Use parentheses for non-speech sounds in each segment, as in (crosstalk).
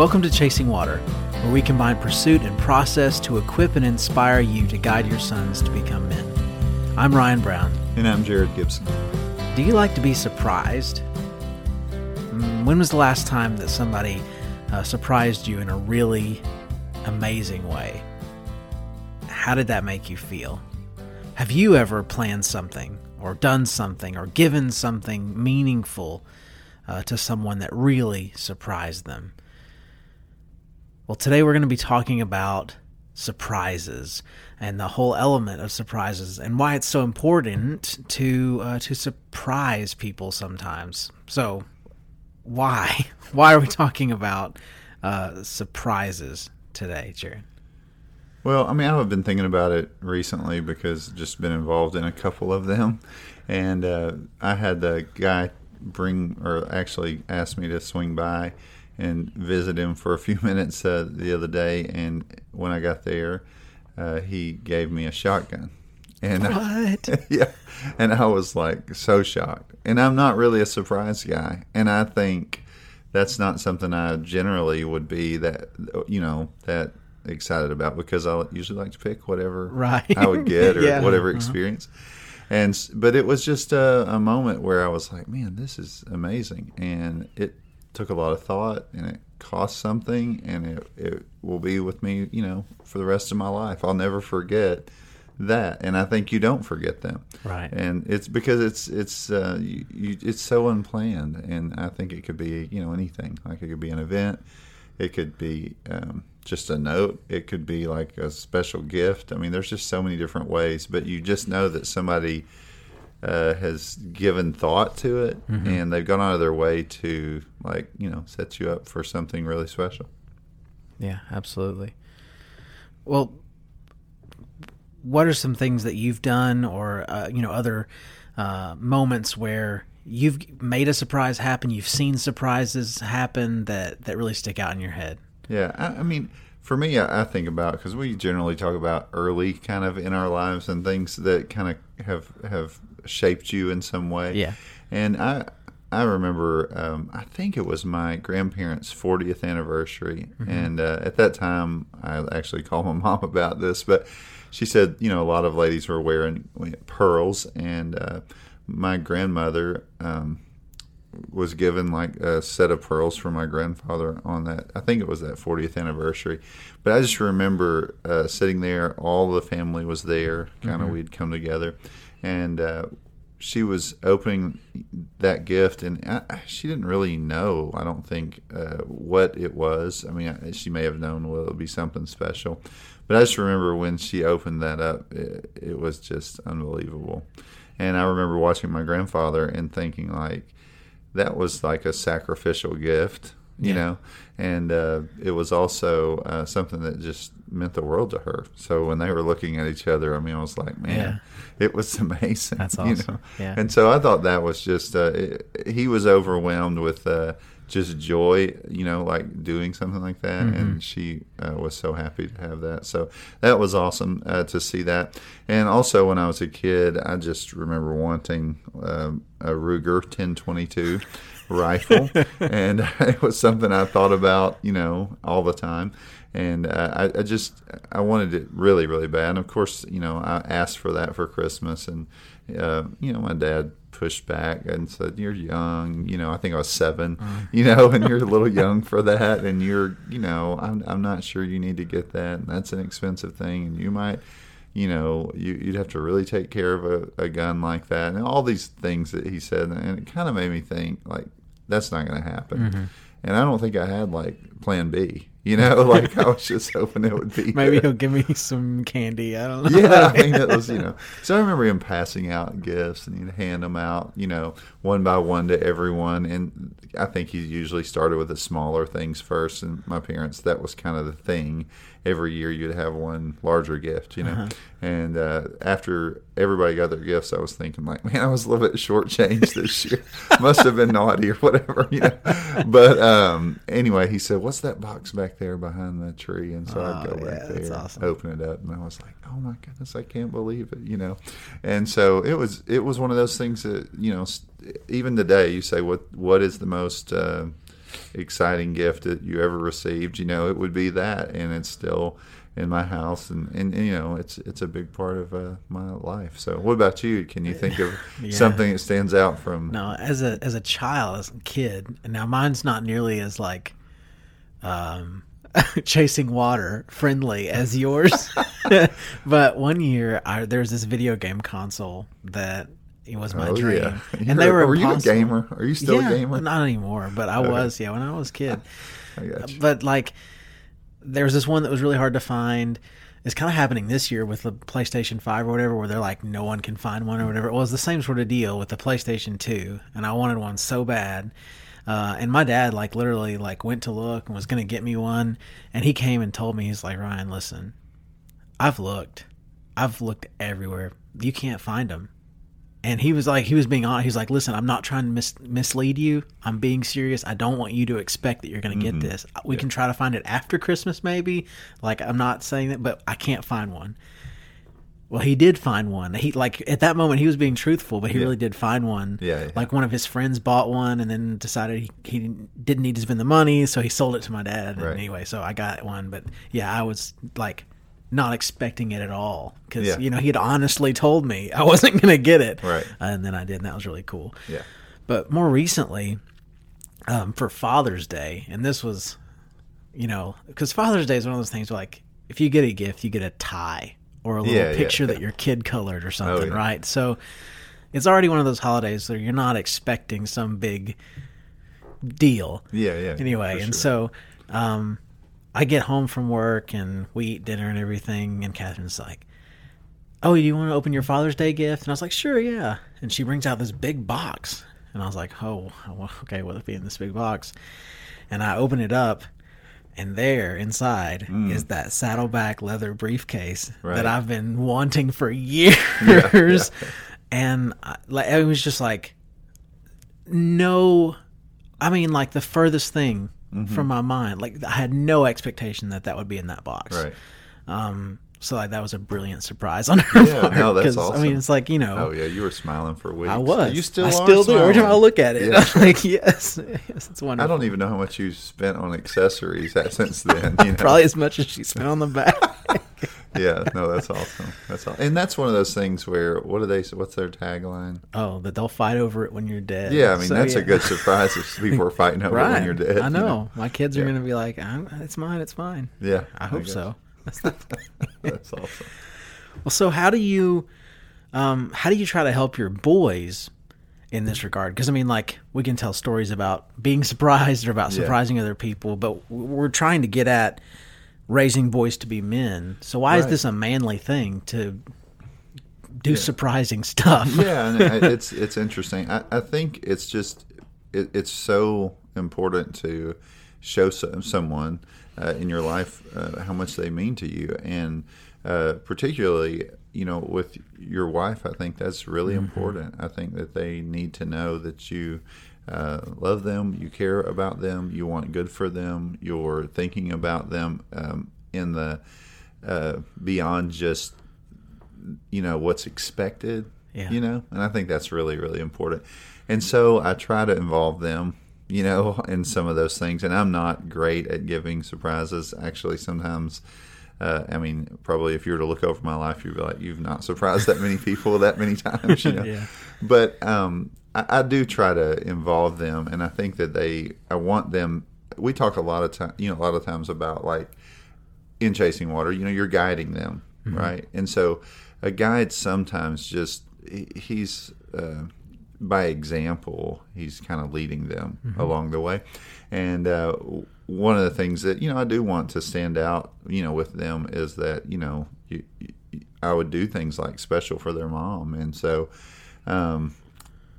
Welcome to Chasing Water, where we combine pursuit and process to equip and inspire you to guide your sons to become men. I'm Ryan Brown. And I'm Jared Gibson. Do you like to be surprised? Mm, When was the last time that somebody uh, surprised you in a really amazing way? How did that make you feel? Have you ever planned something, or done something, or given something meaningful uh, to someone that really surprised them? Well, today we're going to be talking about surprises and the whole element of surprises and why it's so important to uh, to surprise people sometimes. So, why (laughs) why are we talking about uh, surprises today, Jared? Well, I mean, I've been thinking about it recently because just been involved in a couple of them, and uh, I had the guy bring or actually asked me to swing by and visit him for a few (laughs) minutes uh, the other day, and when I got there, uh, he gave me a shotgun. And What? (laughs) yeah, and I was like so shocked. And I'm not really a surprise guy, and I think that's not something I generally would be that you know that excited about because I usually like to pick whatever Right. I would get or (laughs) Yeah. whatever Uh-huh. experience. And but it was just a, a moment where I was like, man, this is amazing, and it took a lot of thought, and it cost something, and it it will be with me, you know, for the rest of my life. I'll never forget that, and I think you don't forget them, Right. And it's because it's it's uh, you, you, it's so unplanned, and I think it could be you know anything. Like it could be an event, it could be um, just a note, it could be like a special gift. I mean, there's just so many different ways, but you just know that somebody uh, has given thought to it, and they've gone out of their way to like you know set you up for something really special. Yeah, absolutely. Well, what are some things that you've done, or uh, you know, other uh, moments where you've made a surprise happen? You've seen surprises happen that that really stick out in your head. Yeah, I, I mean, for me, I, I think about because we generally talk about early kind of in our lives and things that kind of have have shaped you in some way. Yeah. and I I remember um, I think it was my grandparents' 40th anniversary, and uh, at that time I actually called my (laughs) mom about this, but she said you know a lot of ladies were wearing pearls, and uh, my grandmother. Um, was given like a set of pearls from my grandfather on that. I think it was that 40th anniversary. But I just remember uh, sitting there, all the family was there, kind of we'd come together, and uh, she was opening that gift, and I, she didn't really know, I don't think, uh, what it was. I mean, I- she may have known, well, it would be something special. But I just remember when she opened that up, it, it was just unbelievable. And I remember watching my grandfather and thinking, like, that was like a sacrificial gift, you Yeah. know, and uh, it was also uh, something that just meant the world to her. So when they were looking at each other, I mean, I was like, man, it was (laughs) amazing. That's you awesome. know? Yeah. And so I thought that was just, uh, it, he was overwhelmed with uh, just joy, you know, like doing something like that. Mm-hmm. And she uh, was so happy to have that. So that was awesome uh, to see that. And also when I was a kid, I just remember wanting um, a Ruger 1022 (laughs) rifle. and (laughs) it was something I thought about, you know, all the time. And uh, I, I just I wanted it really really bad. And of course, you know, I asked for that for Christmas, and uh, you know, my dad pushed back and said, "You're young." You know, I think I was 7 mm-hmm. (laughs) You know, and you're a little young for that, and you're, you know, I'm I'm not sure you need to get that, and that's an expensive thing, and you might. You know, you, you'd have to really take care of a, a gun like that, and all these things that he said, and it kind of made me think, like, that's not going to happen. Mm-hmm. And I don't think I had like Plan B. You know, (laughs) like I was just hoping it would be. (laughs) Maybe good. he'll give me some candy. I don't know. Yeah, I mean, (laughs) it was, you know. So I remember him passing out gifts and he'd hand them out, you know, one by one to everyone. And I think he usually started with the smaller things first. And my parents, that was kind of the thing. Every year you'd have one larger gift, you know. And uh, after everybody got their gifts, I was thinking, like, man, I was a little bit shortchanged this year. (laughs) Must have been naughty or whatever, you know. But um, anyway, he said, what's that box back there behind the tree? And so I'd Oh, go yeah, back there, awesome. open it up, and I was like, "Oh my goodness, I can't believe it!" You know, and so it was. It was one of those things that you know, s- even today, you say, "What what is the most uh, exciting gift that you ever received, you know, it would be that, and it's still in my house, and, and, and you know, it's it's a big part of uh, my life. So, what about you? Can you think of (laughs) Yeah. something that stands out from? No, as a as a child, as a kid, and now mine's not nearly as like um (laughs) chasing water friendly as yours. (laughs) but one year I, there was this video game console that it was my Oh, dream. (laughs) yeah. And they were Were you a gamer? Are you still yeah, a gamer? Not anymore, but I was, yeah, when I was a kid. (laughs) I got you. But like, there was this one that was really hard to find. It's kind of happening this year with the PlayStation 5 or whatever, where they're like, no one can find one or whatever. It was the same sort of deal with the PlayStation 2, and I wanted one so bad. Uh, and my dad, like, literally, like, went to look and was going to get me one. And he came and told me, he's like, Ryan, listen, I've looked. I've looked everywhere. You can't find them and he was like he was being honest he was like listen i'm not trying to mis- mislead you. I'm being serious. I don't want you to expect that you're going to get mm-hmm. this. Uh, we can try to find it after christmas maybe. Like i'm not saying that but i can't find one. Well he did find one. He like at that moment he was being truthful but he really did find one. Yeah, yeah. like one of his friends bought one and then decided he, he didn't need to spend the money so he sold it to my dad. Right. anyway so i got one. But yeah i was like not expecting it at all because Yeah. you know he had honestly told me I (laughs) wasn't going to get it, Right. And then I did, and that was really cool. Yeah. But more recently, um, for Father's Day, and this was, you know, because Father's Day is one of those things where, like if you get a gift, you get a tie or a little Yeah, yeah, picture that your kid colored or something, yeah. right? So it's already one of those holidays where you're not expecting some big deal Yeah, yeah. anyway and sure. so um i get home from work and we eat dinner and everything and catherine's like oh you want to open your father's day gift and i was like sure yeah and she brings out this big box and i was like oh (laughs) okay what'll be in this big box and i open it up and there inside is that saddleback leather briefcase Mm. Right. that I've been wanting for (laughs) years. And I, like it was just like no I mean like the furthest thing Mm-hmm. from my mind. Like I had no expectation that that would be in that box. right. Um so like that was a brilliant surprise on (laughs) her Yeah, part. no, that's 'cause, I mean, it's like you know, Oh yeah, you were smiling for weeks. I was. You still I are still do. Every time I look at it, Yeah. I'm (laughs) like, yes, yes, it's wonderful. I don't even know how much you spent on accessories (laughs) since then. You know? Probably as much as she spent on the back. Yeah, no, that's awesome. That's all. And that's one of those things where what do they? What's their tagline? oh, that they'll fight over it when you're dead. Yeah, I mean So, that's a good surprise if people are fighting over right. when you're (laughs) dead. I you know. My kids are Yeah. going to be like, "I'm- "It's mine. It's mine." Yeah, I hope guess. so. (laughs) (laughs) That's awesome. Well, so how do you, um, how do you try to help your boys in this regard? Because I mean, like we can tell stories about being surprised or about Yeah. surprising other people, but we're trying to get at raising boys to be men. So why is this a manly thing to do surprising stuff? yeah, (laughs) it's it's interesting. I, I think it's just it, it's so important to show some, someone uh, in your life uh, how much they mean to you, and uh, particularly you know with your wife. I think that's really important. I think that they need to know that you. Uh, love them, you care about them, you want good for them, you're thinking about them um, in the uh, beyond just you know what's expected Yeah. you know and i think that's really really important and so i try to involve them you know (laughs) in some of those things and i'm not great at giving surprises actually sometimes uh, I mean, probably if you were to look over my life, you'd be like, "You've not surprised that many people that many (laughs) times," you know. (laughs) Yeah. But um, I, I do try to involve them, and I think that they, I want them. We talk a lot of time, you know, a lot of times about like in chasing water you know you're guiding them right? And so a guide sometimes just he- he's uh, by example he's kind of leading them along the way. And uh, one of the things that you know i do want to stand out you know with them is that you know you, you, i would do things like special for their mom. And so um,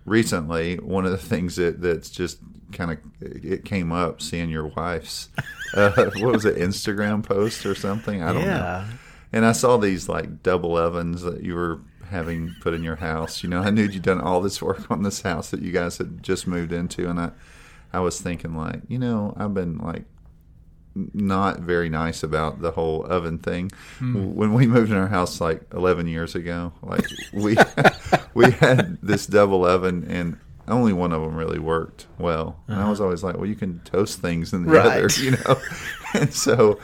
recently one of the things that that's just kind of it came up seeing your wife's (laughs) uh, what was it instagram post or something? I don't know. And i saw these like double ovens that you were having put in your house. You know i knew you'd done all this work on this house that you guys had just moved into and i i was thinking like you know i've been like not very nice about the whole oven thing. When we moved in our house like 11 years ago, like we (laughs) we had this double oven and only one of them really worked well. And I was always like, well, you can toast things in the Uh-huh. Right. other, you know. (laughs) and so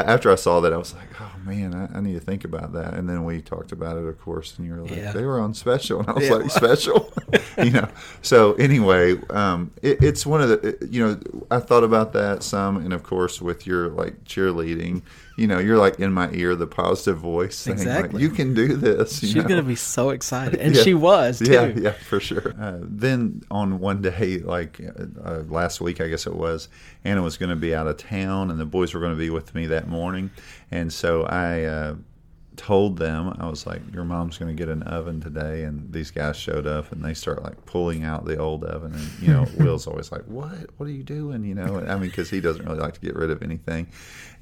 after I saw that, I was like, oh man, I, I need to think about that. And then we talked about it, of course, and you were like, Yeah. they were on special, (laughs) and I was Yeah. like, special, (laughs) (laughs) you know. So anyway, um, it, it's one of the, it- you know, I thought about that some, and of course, with your like cheerleading, you know, you're like in my ear, the positive voice saying, Exactly. like, you can do this. You She's know? gonna be so excited, and Yeah. she was too. Yeah, yeah, for sure. Uh, then on one day, like uh, uh, last week, I guess it was, Anna was going to be out of town, and the boys were going to be with me that morning, and so I uh, told them I was like, "Your mom's going to get an oven today," and these guys showed up, and they start like pulling out the old oven, and you know, (laughs) Will's always like, "What? What are you doing?" You know, I mean, because he doesn't really like to get rid of anything.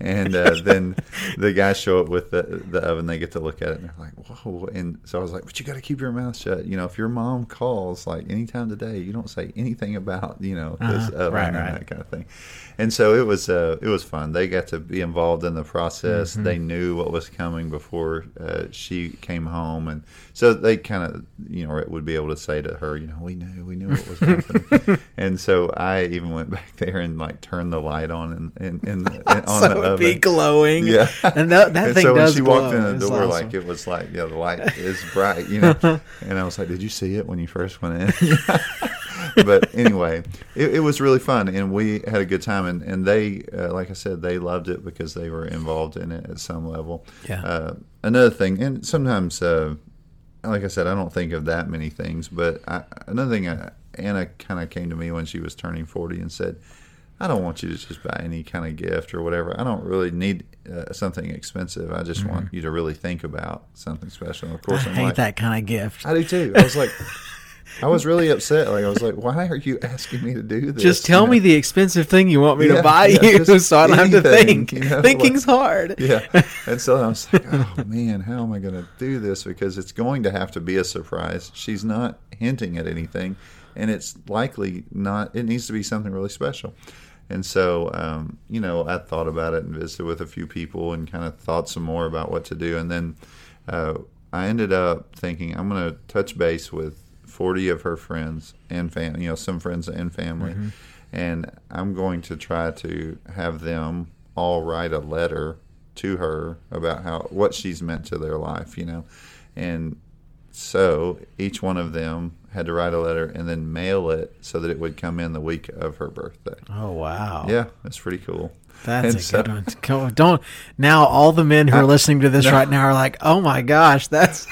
And uh, then the guys show up with the, the oven. They get to look at it, and they're like, "Whoa!" And so I was like, "But you got to keep your mouth shut. You know, if your mom calls like anytime today, you don't say anything about you know this Uh-huh. oven Right, and right. that kind of thing." And so it was uh, it was fun. They got to be involved in the process. Mm-hmm. They knew what was coming before uh, she came home, and so they kind of you know would be able to say to her, you know, we knew we knew what was (laughs) happening. and so I even went back there and like turned the light on and and, and, (laughs) on so the oven. be glowing. Yeah, and that, that and thing so when does she glow. walked in the It's door, awesome. like it was like, yeah, the light is bright, you know. (laughs) and I was like, "Did you see it when you first went in?" (laughs) but anyway, it, it was really fun, and we had a good time. And and they, uh, like I said, they loved it because they were involved in it at some level. Yeah. Uh, another thing, and sometimes, uh, like I said, I don't think of that many things. But I, another thing, uh, Anna kind of came to me when she was turning forty and said. I don't want you to just buy any kind of gift or whatever. I don't really need uh, something expensive. I just want you to really think about something special. Of Mm-hmm. I course, I'm hate like, that kind of gift. I do too. I was like, (laughs) I was really upset. Like I was like, why are you asking me to do this? Just tell You know? me the expensive thing you want me Yeah, to buy yeah, you, (laughs) so I don't have to think. you know, Thinking's hard. yeah. (laughs) And so I was like, oh man, how am I going to do this? Because it's going to have to be a surprise. She's not hinting at anything, and it's likely not. It needs to be something really special. And so, um, you know, I thought about it and visited with a few people and kind of thought some more about what to do. And then uh, I ended up thinking I'm going to touch base with 40 of her friends and fam, you know, some friends and family, mm-hmm. and I'm going to try to have them all write a letter to her about how what she's meant to their life, you know, and so each one of them had to write a letter and then mail it so that it would come in the week of her birthday. Oh wow. Yeah, that's pretty cool. That's And a so- good one. Don't now. All the men who are (laughs) listening to this right now are like, "Oh my gosh, that's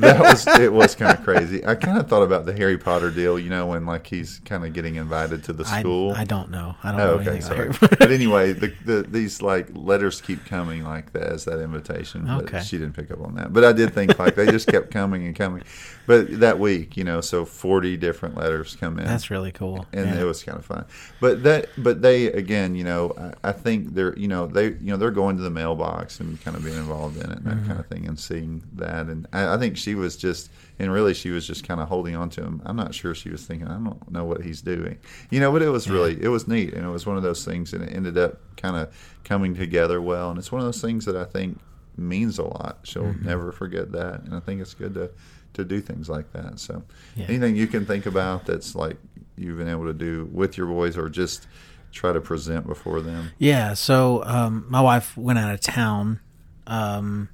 that was it was kind of crazy. I kind of thought about the Harry Potter deal, you know, when like he's kind of getting invited to the school. I don't know. I don't Oh, know okay, sorry. but anyway, the, the these like letters keep coming like that as that invitation. But Okay. she didn't pick up on that. But I did think like they just kept coming and coming. But that week, you know, so forty different letters come in. That's really cool. and Yeah. it was kind of fun. But that, but they again, you know, I, I think they're, you know, they, you know, they're going to the mailbox and kind of being involved in it and that Mm-hmm. kind of thing and seeing that. And I, I think she was just, and really, she was just kind of holding on to him. I'm not sure she was thinking, I don't know what he's doing, you know. But it was really, it was neat, and it was one of those things, and it ended up kind of coming together well. And it's one of those things that I think means a lot. She'll Mm-hmm. never forget that, and I think it's good to to do things like that. So, Yeah. anything you can think about that's like you've been able to do with your boys, or just try to present before them. Yeah, so um, my wife went out of town um,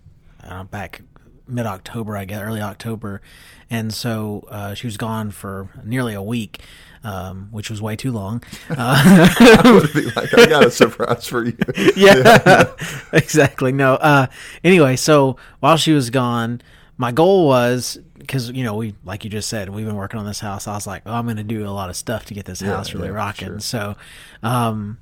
uh, back mid October, I guess, early October, and so uh, she was gone for nearly a week, um, which was way too long. (laughs) Uh, I would be like, I got a surprise for you. (laughs) yeah, (laughs) exactly. No. Uh, anyway, so while she was gone, my goal was because you know we, like you just said, we've been working on this house. I was like, oh, I'm going to do a lot of stuff to get this Yeah, house really yeah, rocking. sure. So, um,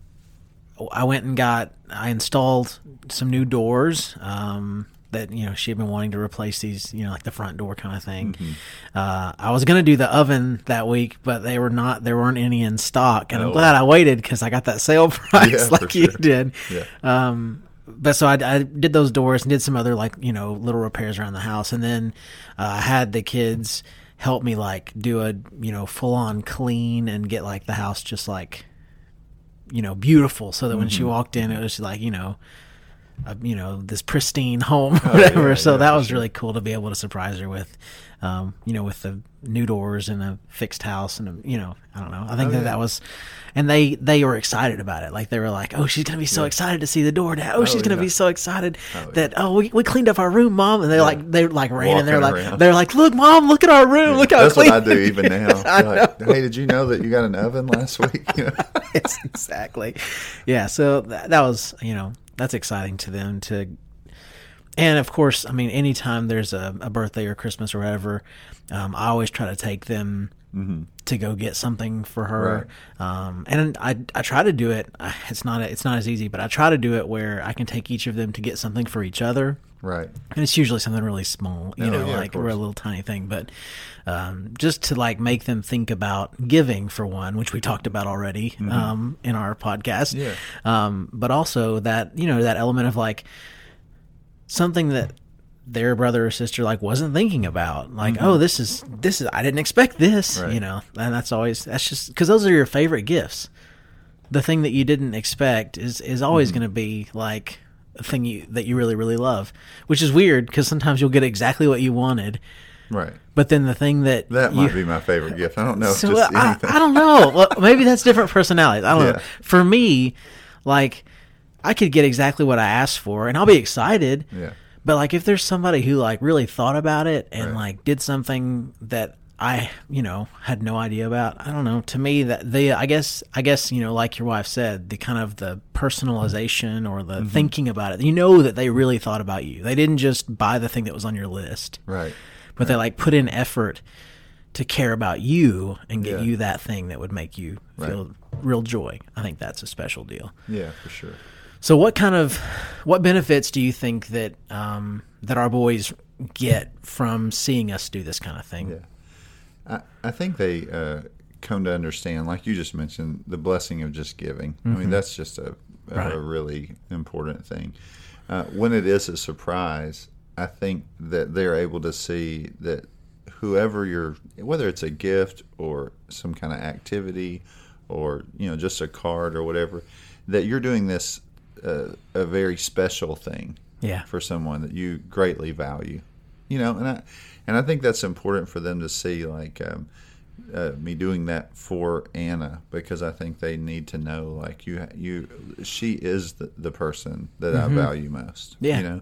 I went and got, I installed some new doors. Um, that you know she had been wanting to replace these, you know, like the front door kind of thing. Mm-hmm. Uh, I was gonna do the oven that week, but they were not. There weren't any in stock, and I'm Oh. glad I waited because I got that sale (laughs) price Yeah, (laughs) like you sure. did. Yeah. Um, but so I, I did those doors and did some other like you know little repairs around the house, and then uh, I had the kids help me like do a you know full on clean and get like the house just like you know beautiful, so that when Mm-hmm. she walked in, it was like you know a you know this pristine home, (laughs) or whatever. Oh, yeah, so yeah, that was sure. really cool to be able to surprise her with, um, you know, with the new doors and a fixed house and a, you know, I don't know. I think Oh, that yeah. that was, and they they were excited about it. Like they were like, oh, she's gonna be so excited to see the door. now. Oh, she's gonna be so excited yeah. that oh we, we cleaned up our room, mom. And they like they like ran and they're like they're like, look, mom, look at our room. Look how That's clean. what I do even now. (laughs) I Like, hey, did you know that you got an oven last week? You (laughs) know? Yes, exactly. Yeah, so that, that was, you know, that's exciting to them to and of course, I mean, anytime there's a, a birthday or Christmas or whatever, um, I always try to take them to go get something for her. Um, and I, I try to do it. (sighs) It's not it's not as easy, but I try to do it where I can take each of them to get something for each other. Right. And it's usually something really small, you Oh, know, yeah, like or a little tiny thing, but um, just to like make them think about giving for one, which we talked about already um, in our podcast. Mm-hmm. Yeah. Um, but also that you know that element of like something that their brother or sister like wasn't thinking about, like oh this is this is I didn't expect this, Mm-hmm. Right. you know, and that's always that's just because those are your favorite gifts. The thing that you didn't expect is is Mm-hmm. always going to be like a thing you that you really really love, which is weird because sometimes you'll get exactly what you wanted, Right. but then the thing that That you, might be my favorite gift. I don't know. (laughs) so just I, anything. I don't know. Well, maybe that's different personalities. I don't know. For me, like I could get exactly what I asked for, and I'll be excited. Yeah. But like, if there's somebody who like really thought about it and Right. like did something that I, you know, had no idea about, I don't know. To me, that the I guess I guess you know, like your wife said, the kind of the personalization or the Mm-hmm. thinking about it. You know that they really thought about you. They didn't just buy the thing that was on your list Right. but they like put in effort to care about you and get Yeah. you that thing that would make you Right. feel real joy. I think that's a special deal. Yeah, for sure. So, what kind of what benefits do you think that um, that our boys get from seeing us do this kind of thing? Yeah. I, I think they uh, come to understand, like you just mentioned, the blessing of just giving. I mean, that's just a, a, Right. really important thing. Uh, when it is a surprise, I think that they're able to see that whoever you're, whether it's a gift or some kind of activity or, you know, just a card or whatever, that you're doing this uh, a very special thing Yeah. for someone that you greatly value. You know, and I and I think that's important for them to see, like um, uh, me doing that for Anna, because I think they need to know, like you, you, she is the, the person that I value most. Yeah. you know,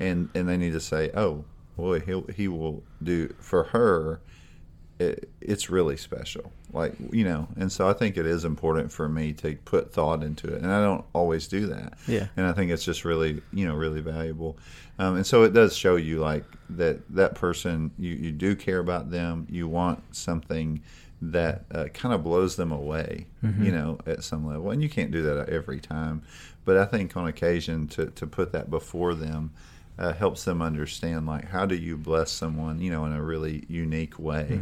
and and they need to say, oh boy, he he will do for her. It, it's really special, like you know, and so I think it is important for me to put thought into it, and I don't always do that Yeah. and I think it's just really you know really valuable, um, and so it does show you like that that person you you do care about them. You want something that uh, kind of blows them away, you know, at some level, and you can't do that every time, but I think on occasion to to put that before them. Uh, helps them understand like how do you bless someone you know in a really unique way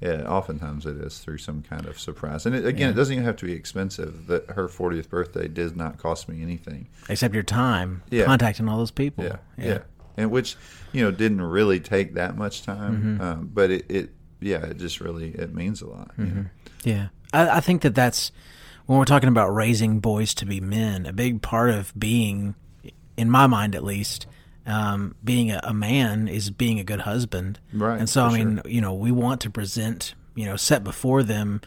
yeah, oftentimes it is through some kind of surprise and it, again it doesn't even have to be expensive that her 40th birthday did not cost me anything Except your time Yeah. contacting all those people. yeah, yeah, and which you know didn't really take that much time, um, but it, it, yeah, it just really it means a lot. you know? Yeah. I, I think that that's when we're talking about raising boys to be men, a big part of being, in my mind at least, um, being a, a man is being a good husband. Right, And so, I mean, you know, we want to present, you know, set before them.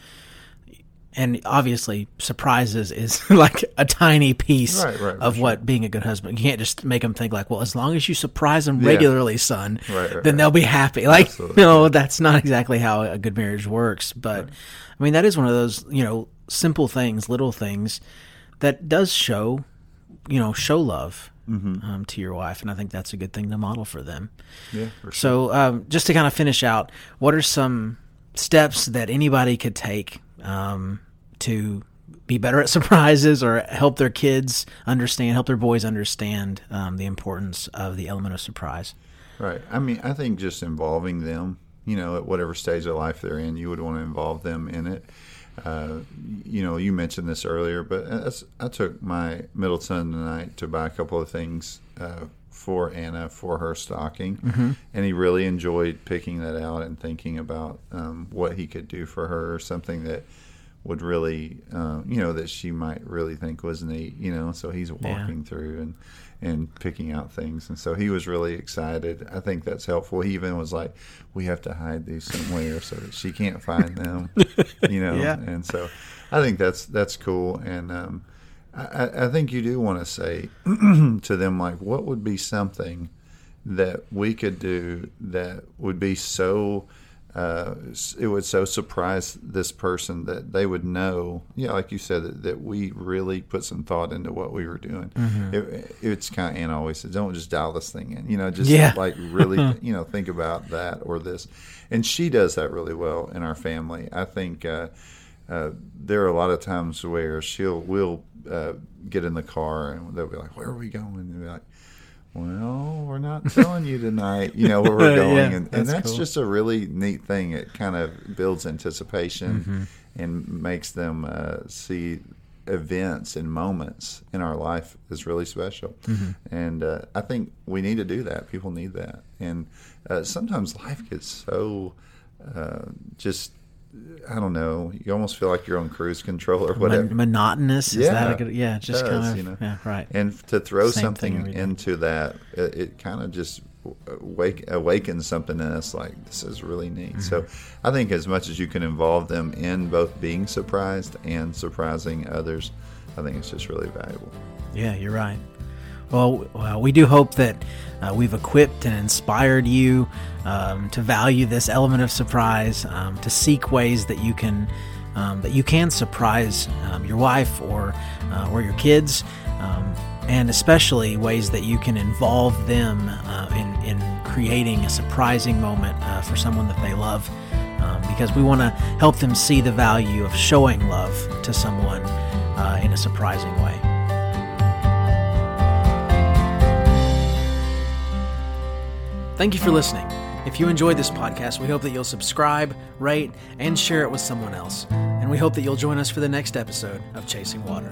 And obviously, surprises is (laughs) like a tiny piece Right, right, of sure. what being a good husband. You can't just make them think like, well, as long as you surprise them Yeah. regularly, son, then they'll be happy. (laughs) Like, Absolutely, know, that's not exactly how a good marriage works. But I mean, that is one of those, you know, simple things, little things that does show, you know, show love Mm-hmm. um, to your wife. And I think that's a good thing to model for them. Yeah, for sure. So, um, just to kind of finish out, what are some steps that anybody could take um, to be better at (laughs) surprises or help their kids understand, help their boys understand um, the importance of the element of surprise? Right. I mean, I think just involving them, you know, at whatever stage of life they're in, you would want to involve them in it. Uh, you know, you mentioned this earlier, but I took my middle son tonight to buy a couple of things uh, for Anna for her stocking, and he really enjoyed picking that out and thinking about um, what he could do for her, or something that would really, uh, you know, that she might really think was neat, you know. So he's walking yeah. through and and picking out things, and so he was really excited. I think that's helpful. He even was like, "We have to hide these somewhere so that she can't find them," you (laughs) know. Yeah. And so I think that's that's cool, and um, I, I think you do want to say (clears throat) to them like, what would be something that we could do that would be so uh, it would so surprise this person that they would know, yeah, like you said, that, that we really put some thought into what we were doing. Mm-hmm. It, it's kind of, Anna always said, don't just dial this thing in, you know, just yeah. like really, (laughs) you know, think about that or this. And she does that really well in our family. I think uh, uh, there are a lot of times where she'll, we'll uh, get in the car and they'll be like, where are we going? And like, well, we're not telling you tonight, you know, where we're (laughs) going. yeah, and, and that's, cool. just a really neat thing. It kind of builds anticipation mm-hmm. and makes them uh, see events and moments in our life is really special. Mm-hmm. And uh, I think we need to do that. People need that. And uh, sometimes life gets so uh, just I don't know. You almost feel like you're on cruise control or whatever. Mon- monotonous. Is yeah, that a good? Yeah, just does, kind of. You know? Yeah, right. And to throw Same something into that, it, it kind of just wake awakens something in us. Like this is really neat. Mm-hmm. So, I think as much as you can involve them in both being surprised and surprising others, I think it's just really valuable. Yeah, you're right. Well, we do hope that uh, we've equipped and inspired you um, to value this element of surprise, um, to seek ways that you can um, that you can surprise um, your wife or uh, or your kids, um, and especially ways that you can involve them uh, in in creating a surprising moment uh, for someone that they love. Because we want to help them see the value of showing love to someone uh, in a surprising way. Thank you for listening. If you enjoyed this podcast, we hope that you'll subscribe, rate, and share it with someone else. And we hope that you'll join us for the next episode of Chasing Water.